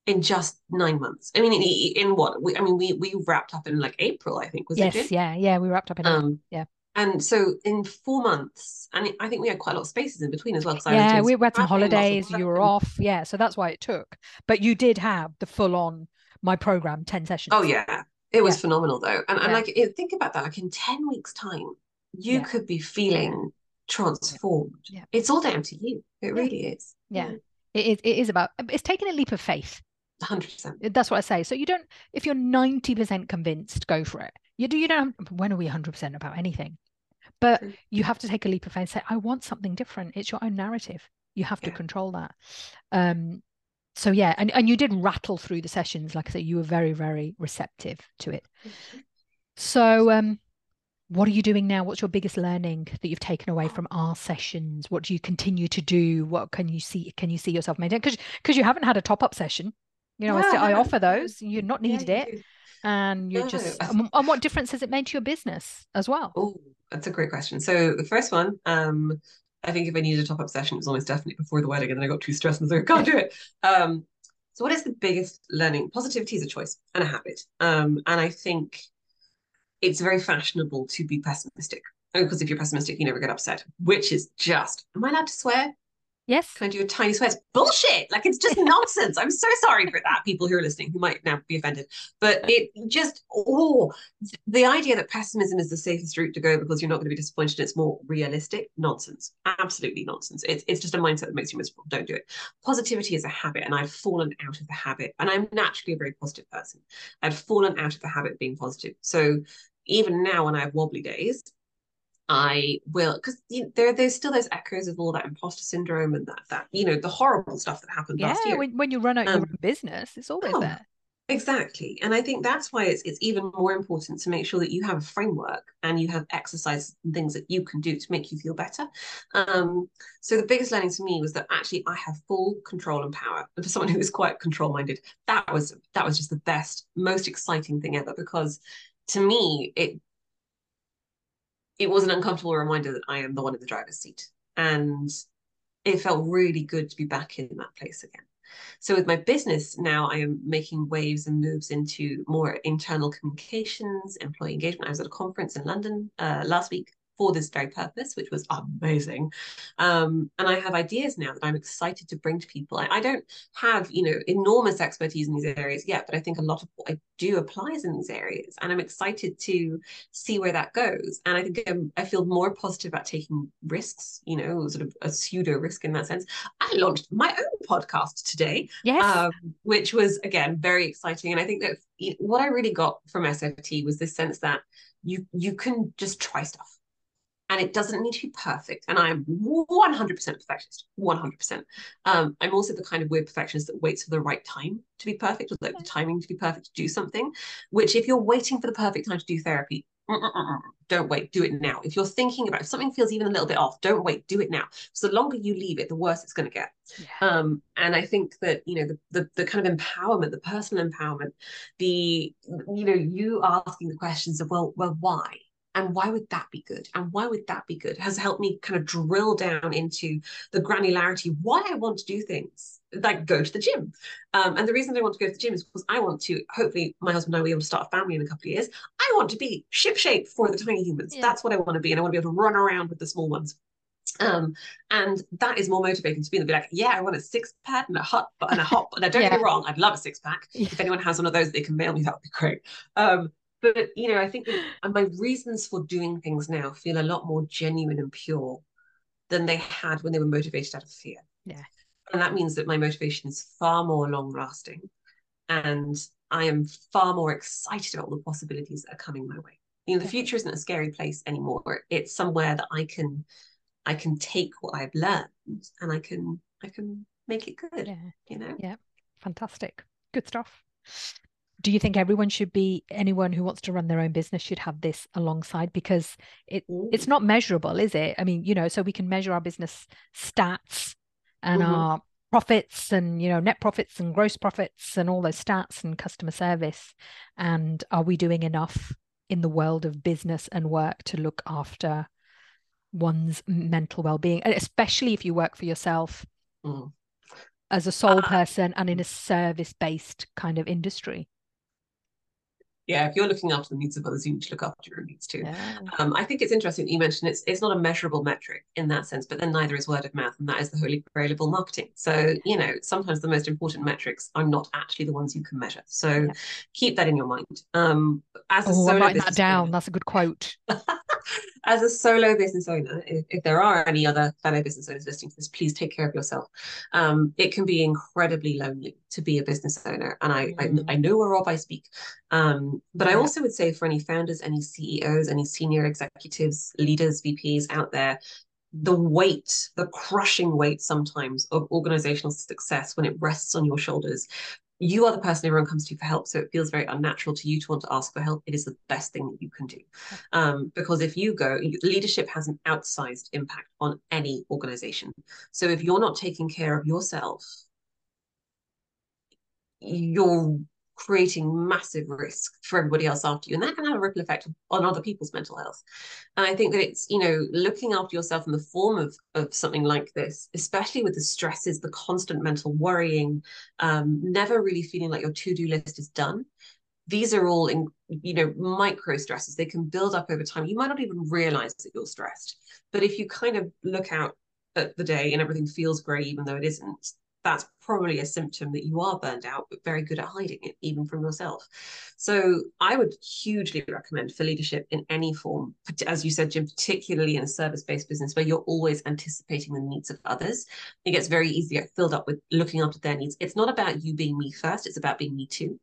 in just nine months. I mean, in, in what? We, I mean, we we wrapped up in like April, I think, was it? Yes, Gin? yeah, yeah. We wrapped up in April. Um, Yeah. And so in four months, and I think we had quite a lot of spaces in between as well. Yeah, we some we had some traveling, lots of holidays. You were off. Yeah, so that's why it took. But you did have the full on my program, 10 sessions. Oh yeah, it was Yeah. phenomenal though, and and Yeah. like think about that. Like in ten weeks' time, you Yeah. could be feeling transformed. Yeah. It's all down to you. It really is. Yeah. It is it is about it's taking a leap of faith. hundred percent. That's what I say. So you don't if you're 90% convinced, go for it. You do you don't when are we 100% about anything? But True. you have to take a leap of faith and say, I want something different. It's your own narrative. You have to control that. Um so yeah, and, and you did rattle through the sessions. Like I said, you were very, very receptive to it. So um what are you doing now? What's your biggest learning that you've taken away from our sessions? What do you continue to do? What can you see? Can you see yourself maintaining? Because because you haven't had a top up session. You know, I, still, I offer those. You've not Yeah, needed you it, do. And you're No, just. I- And, what difference has it made to your business as well? Oh, that's a great question. So the first one, um, I think if I needed a top-up session, it was almost definitely before the wedding, and then I got too stressed and was like, I can't do it. Um, so what is the biggest learning? Positivity is a choice and a habit. Um, and I think it's very fashionable to be pessimistic. Because if you're pessimistic, you never get upset, which is just, am I allowed to swear? Yes. Can I do a tiny swear? Bullshit. Like it's just nonsense. I'm so sorry for that, people who are listening who might now be offended. But it just, oh, the idea that pessimism is the safest route to go because you're not going to be disappointed, it's more realistic, nonsense. Absolutely nonsense. It's, it's just a mindset that makes you miserable. Don't do it. Positivity is a habit, and I've fallen out of the habit. And I'm naturally a very positive person. I've fallen out of the habit of being positive. So even now, when I have wobbly days, I will because you know, there there's still those echoes of all that imposter syndrome and that that you know the horrible stuff that happened Yeah. last year. When, when you run out your Um, own business, it's always oh, there. Exactly. And I think that's why it's it's even more important to make sure that you have a framework and you have exercise and things that you can do to make you feel better. Um, so the biggest learning to me was that actually I have full control and power. And for someone who is quite control minded, that was that was just the best, most exciting thing ever because to me it it was an uncomfortable reminder that I am the one in the driver's seat. And it felt really good to be back in that place again. So with my business now, I am making waves and moves into more internal communications, employee engagement. I was at a conference in London uh, last week for this very purpose, which was amazing. Um, and I have ideas now that I'm excited to bring to people. I, I don't have, you know, enormous expertise in these areas yet, but I think a lot of what I do applies in these areas, and I'm excited to see where that goes. And I think um, I feel more positive about taking risks, you know, sort of a pseudo risk in that sense. I launched my own podcast today, Yes. um, which was again very exciting. And I think that what I really got from SFT was this sense that you you can just try stuff, and it doesn't need to be perfect. And I'm 100% perfectionist, 100%. Um, I'm also the kind of weird perfectionist that waits for the right time to be perfect, or like the timing to be perfect to do something. Which, if you're waiting for the perfect time to do therapy, don't wait, do it now. If you're thinking about if something feels even a little bit off, don't wait, do it now. So the longer you leave it, the worse it's going to get. yeah. Um, and I think that you know the, the the kind of empowerment, the personal empowerment, the you know you asking the questions of well, well, why? And why would that be good? And why would that be good? Has helped me kind of drill down into the granularity why I want to do things like go to the gym. Um, and the reason I want to go to the gym is because I want to, hopefully, my husband and I will be able to start a family in a couple of years. I want to be ship shape for the tiny humans. Yeah. That's what I want to be. And I want to be able to run around with the small ones. Um, and that is more motivating to me than be like, yeah, I want a six pack and a hot and a hot. Now, don't yeah. get me wrong, I'd love a six pack. If anyone has one of those, they can mail me. That would be great. Um, but you know, I think uh, my reasons for doing things now feel a lot more genuine and pure than they had when they were motivated out of fear. Yeah, and that means that my motivation is far more long lasting, and I am far more excited about all the possibilities that are coming my way. You know, the future isn't a scary place anymore. It's somewhere that I can I can take what I've learned and I can I can make it good. Yeah. You know? Yeah. Fantastic. Good stuff. Do you think everyone should be anyone who wants to run their own business should have this alongside because it Ooh. it's not measurable, is it? I mean, you know, so we can measure our business stats and mm-hmm. our profits and you know net profits and gross profits and all those stats and customer service and are we doing enough in the world of business and work to look after one's mental well-being especially if you work for yourself mm. as a sole uh, person and in a service-based kind of industry yeah, if you're looking after the needs of others, you need to look after your own needs too. Yeah. Um, I think it's interesting that you mentioned it's it's not a measurable metric in that sense, but then neither is word of mouth, and that is the holy grail of marketing. So you know, sometimes the most important metrics are not actually the ones you can measure. So yeah. keep that in your mind. Um, as a oh, solo I'm that down. Owner, That's a good quote. as a solo business owner, if, if, there are any other fellow business owners listening to this, please take care of yourself. Um, it can be incredibly lonely to be a business owner, and I mm. I, I, know whereof I speak. Um, but yeah. I also would say for any founders, any CEOs, any senior executives, leaders, VPs out there, the weight, the crushing weight sometimes of organizational success when it rests on your shoulders you are the person everyone comes to for help so it feels very unnatural to you to want to ask for help. It is the best thing that you can do. Um, because if you go leadership has an outsized impact on any organization. So if you're not taking care of yourself you're creating massive risk for everybody else after you and that can have a ripple effect on other people's mental health. And i think that it's you know looking after yourself in the form of of something like this especially with the stresses the constant mental worrying um, never really feeling like your to-do list is done these are all in you know micro stresses. They can build up over time. You might not even realize that you're stressed but if you kind of look out at the day and everything feels great even though it isn't that's probably a symptom that you are burned out, but very good at hiding it, even from yourself. So I would hugely recommend for leadership in any form, as you said, Gin, particularly in a service-based business where you're always anticipating the needs of others. It gets very easy to get filled up with looking after their needs. It's not about you being me first, it's about being me too.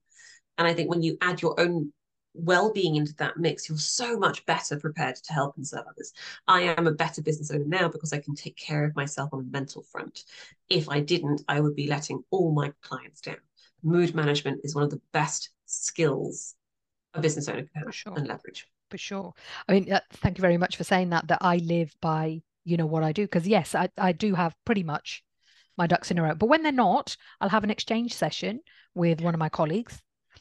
And I think when you add your own well-being into that mix you're so much better prepared to help and serve others. I am a better business owner now because i can take care of myself on a mental front. If i didn't i would be letting all my clients down. Mood management is one of the best skills a business owner can have sure. and leverage. For sure. I mean uh, thank you very much for saying that that i live by you know what i do. Because yes I, I do have pretty much my ducks in a row. But when they're not i'll have an exchange session with one of my colleagues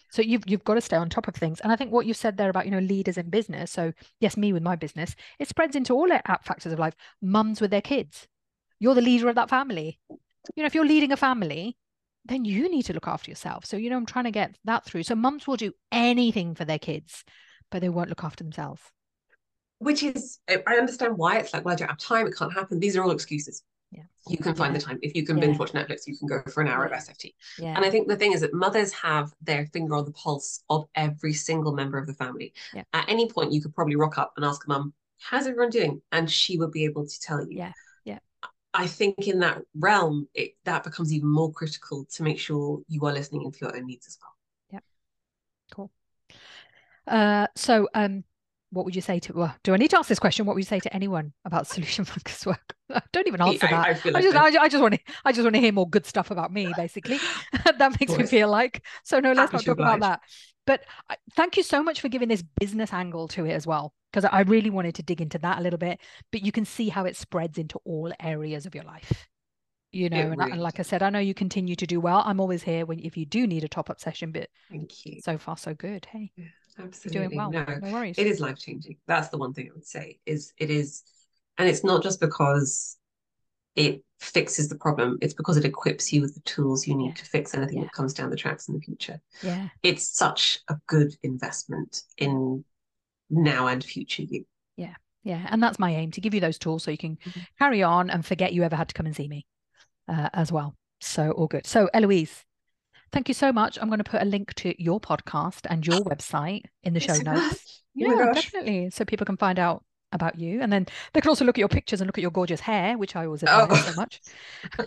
so you've you've got to stay on top of things. And I think what you said there about you know leaders in business. So yes, me with my business, it spreads into all factors of life. Mums with their kids, you're the leader of that family. You know, if you're leading a family, then you need to look after yourself. So you know, I'm trying to get that through. So mums will do anything for their kids, but they won't look after themselves. Which is, I understand why it's like, well, I don't have time, it can't happen. These are all excuses yeah. you can find the time. If you can yeah. binge watch netflix you can go for an hour of sft yeah. and i think the thing is that mothers have their finger on the pulse of every single member of the family. Yeah. at any point you could probably rock up and ask mum how's everyone doing? And she would be able to tell you. Yeah. Yeah. I think in that realm it that becomes even more critical to make sure you are listening into your own needs as well. Yeah. Cool. Uh so um what would you say to well, do I need to ask this question? What would you say to anyone about solution focused work? Don't even answer I, that. I, I, like just, I, just want to I just want to hear more good stuff about me, basically. that makes me feel like. So no, let's not talk about that. But thank you so much for giving this business angle to it as well, because I really wanted to dig into that a little bit. But you can see how it spreads into all areas of your life. You know, and, really and, like I said, I know you continue to do well. I'm always here when if you do need a top up session, but thank you. So far, so good. Hey. Absolutely doing well. No, no worries. It is life changing. That's the one thing I would say. Is it is, and it's not just because it fixes the problem. It's because it equips you with the tools you need yeah. to fix anything yeah. that comes down the tracks in the future. Yeah, it's such a good investment in now and future you. Yeah, Yeah, and that's my aim to give you those tools so you can mm-hmm. carry on and forget you ever had to come and see me uh, as well. So all good. So Eloise, thank you so much. I'm going to put a link to your podcast and your website in the show notes. Oh yeah, definitely, so people can find out about you, and then they can also look at your pictures and look at your gorgeous hair, which I always admire oh. so much.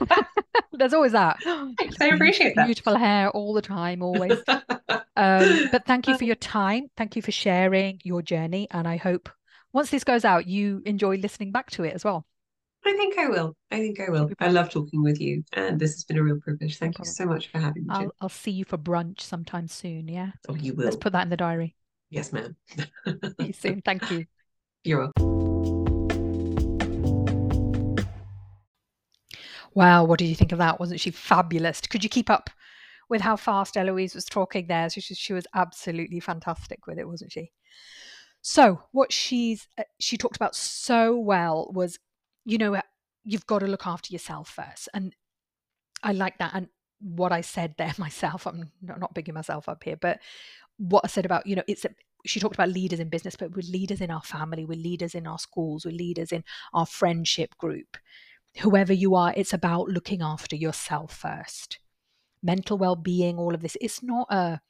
There's always that. Thanks, I appreciate that. Beautiful hair all the time, always. um, but thank you for your time. Thank you for sharing your journey, and I hope once this goes out, you enjoy listening back to it as well. I think I will. I think I will. I love talking with you, and this has been a real privilege. Thank no you so much for having me. I'll, I'll, see you for brunch sometime soon. Yeah. Oh, you will. Let's put that in the diary. Yes, ma'am. see you soon. Thank you. You're welcome. Wow, what did you think of that? Wasn't she fabulous? Could you keep up with how fast Eloise was talking there? She, she was absolutely fantastic with it, wasn't she? So what she's uh, she talked about so well was, you know, you've got to look after yourself first, and I like that. And what I said there myself, I'm not bigging myself up here, but what I said about, you know, it's a, she talked about leaders in business, but we're leaders in our family, we're leaders in our schools, we're leaders in our friendship group. Whoever you are, it's about looking after yourself first. Mental well being, all of this, it's not a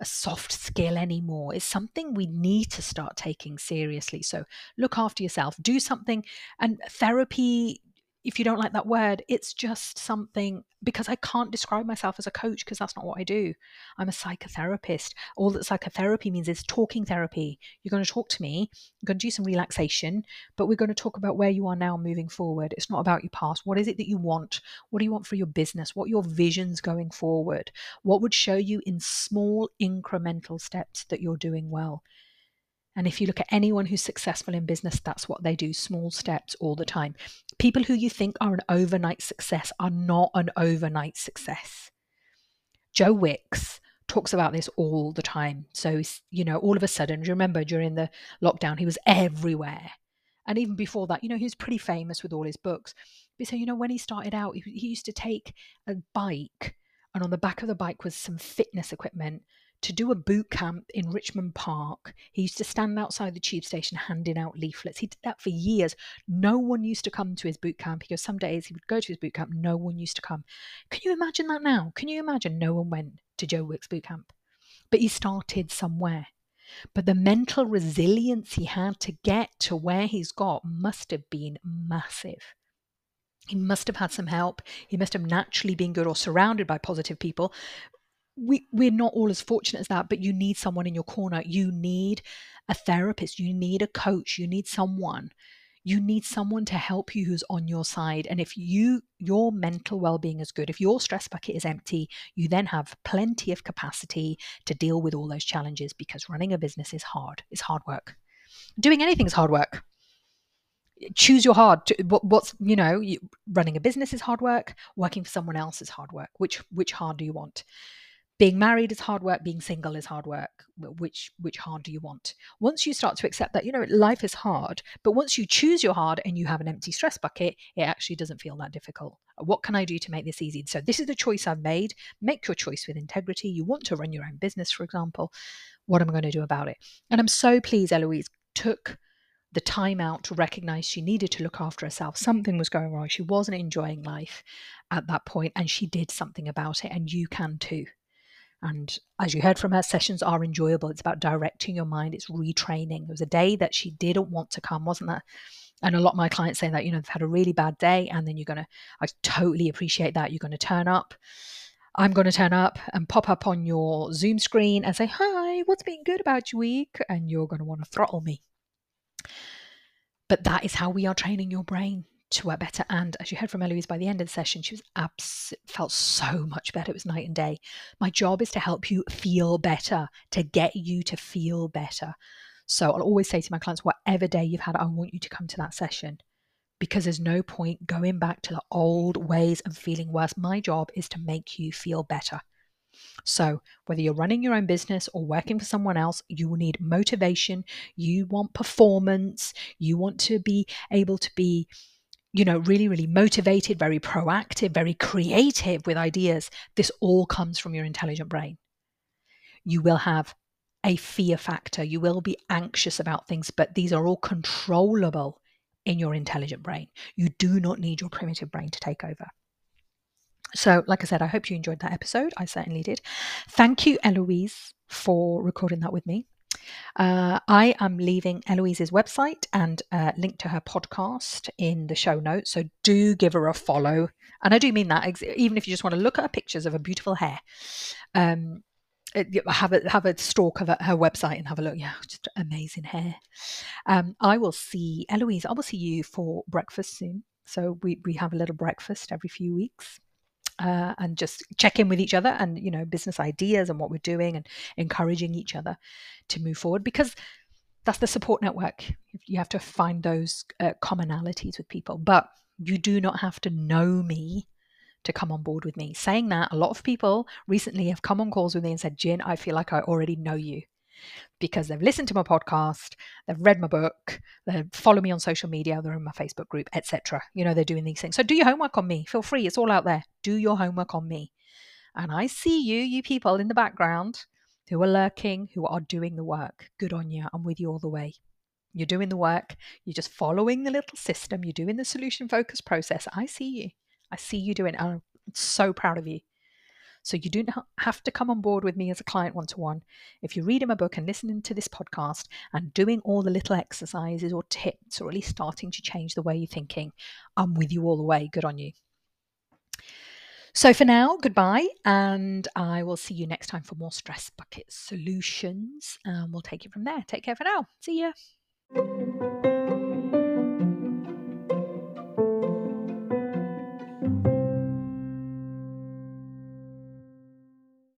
a soft skill anymore. It's something we need to start taking seriously. So look after yourself, do something. And therapy if you don't like that word, it's just something because I can't describe myself as a coach because that's not what I do. I'm a psychotherapist. All that psychotherapy means is talking therapy. You're going to talk to me, you're going to do some relaxation, but we're going to talk about where you are now moving forward. It's not about your past. What is it that you want? What do you want for your business? What your visions going forward? What would show you in small incremental steps that you're doing well? And if you look at anyone who's successful in business, that's what they do small steps all the time. People who you think are an overnight success are not an overnight success. Joe Wicks talks about this all the time. So, you know, all of a sudden, remember during the lockdown, he was everywhere. And even before that, you know, he was pretty famous with all his books. But so, you know, when he started out, he, he used to take a bike, and on the back of the bike was some fitness equipment to do a boot camp in Richmond Park. He used to stand outside the tube station handing out leaflets. He did that for years. No one used to come to his boot camp because some days he would go to his boot camp, no one used to come. Can you imagine that now? Can you imagine no one went to Joe Wicks boot camp? But he started somewhere. But the mental resilience he had to get to where he's got must have been massive. He must have had some help. He must have naturally been good or surrounded by positive people we we're not all as fortunate as that but you need someone in your corner. You need a therapist. You need a coach. You need someone. You need someone to help you who's on your side. And if you your mental well-being is good if your stress bucket is empty you then have plenty of capacity to deal with all those challenges because running a business is hard. It's hard work. Doing anything is hard work. Choose your hard what's you know running a business is hard work. Working for someone else is hard work. Which which hard do you want being married is hard work being single is hard work. Which which hard do you want? Once you start to accept that you know life is hard but once you choose your hard and you have an empty stress bucket it actually doesn't feel that difficult. Uh, what can i do to make this easy? So this is the choice i've made. Make your choice with integrity. You want to run your own business for example. What am i going to do about it? And i'm so pleased eloise took the time out to recognize she needed to look after herself. Something was going wrong. She wasn't enjoying life at that point, and she did something about it, and you can too. And as you heard from her, sessions are enjoyable. It's about directing your mind, it's retraining. There was a day that she didn't want to come, wasn't that? And a lot of my clients say that, you know, they've had a really bad day and then you're going to, I totally appreciate that. You're going to turn up. I'm going to turn up and pop up on your Zoom screen and say, Hi, what's been good about your week? And you're going to want to throttle me. But that is how we are training your brain to work better. And as you heard from Eloise by the end of the session, she was abs- felt so much better. It was night and day. My job is to help you feel better, to get you to feel better. So I'll always say to my clients, whatever day you've had, I want you to come to that session because there's no point going back to the old ways and feeling worse. My job is to make you feel better. So, whether you're running your own business or working for someone else, you will need motivation. You want performance. You want to be able to be you know, really, really motivated, very proactive, very creative with ideas, this all comes from your intelligent brain. You will have a fear factor. You will be anxious about things, but these are all controllable in your intelligent brain. You do not need your primitive brain to take over. So, like I said, I hope you enjoyed that episode. I certainly did. Thank you, Eloise, for recording that with me. Uh, I am leaving Eloise's website and uh, link to her podcast in the show notes. So do give her a follow. And I do mean that, even if you just want to look at her pictures of her beautiful hair. Um, have a have a stalk of her website and have a look. Yeah, just amazing hair. Um, I will see Eloise. I will see you for breakfast soon. So we we have a little breakfast every few weeks uh, and just check in with each other and you know business ideas and what we're doing and encouraging each other to move forward because that's the support network you have to find those uh, commonalities with people but you do not have to know me to come on board with me saying that a lot of people recently have come on calls with me and said Gin I feel like I already know you because they've listened to my podcast, they've read my book, they follow me on social media, they're in my Facebook group, etc. You know, they're doing these things. So do your homework on me. Feel free, it's all out there. Do your homework on me. And I see you, you people in the background who are lurking, who are doing the work. Good on you. I'm with you all the way. You're doing the work. You're just following the little system. You're doing the solution focused process. I see you. I see you doing it. I'm so proud of you. So you don't have to come on board with me as a client one to one. If you're reading my book and listening to this podcast and doing all the little exercises or tips, or at least starting to change the way you're thinking, I'm with you all the way. Good on you. So for now, goodbye, and I will see you next time for more stress bucket solutions. And we'll take it from there. Take care for now. See ya.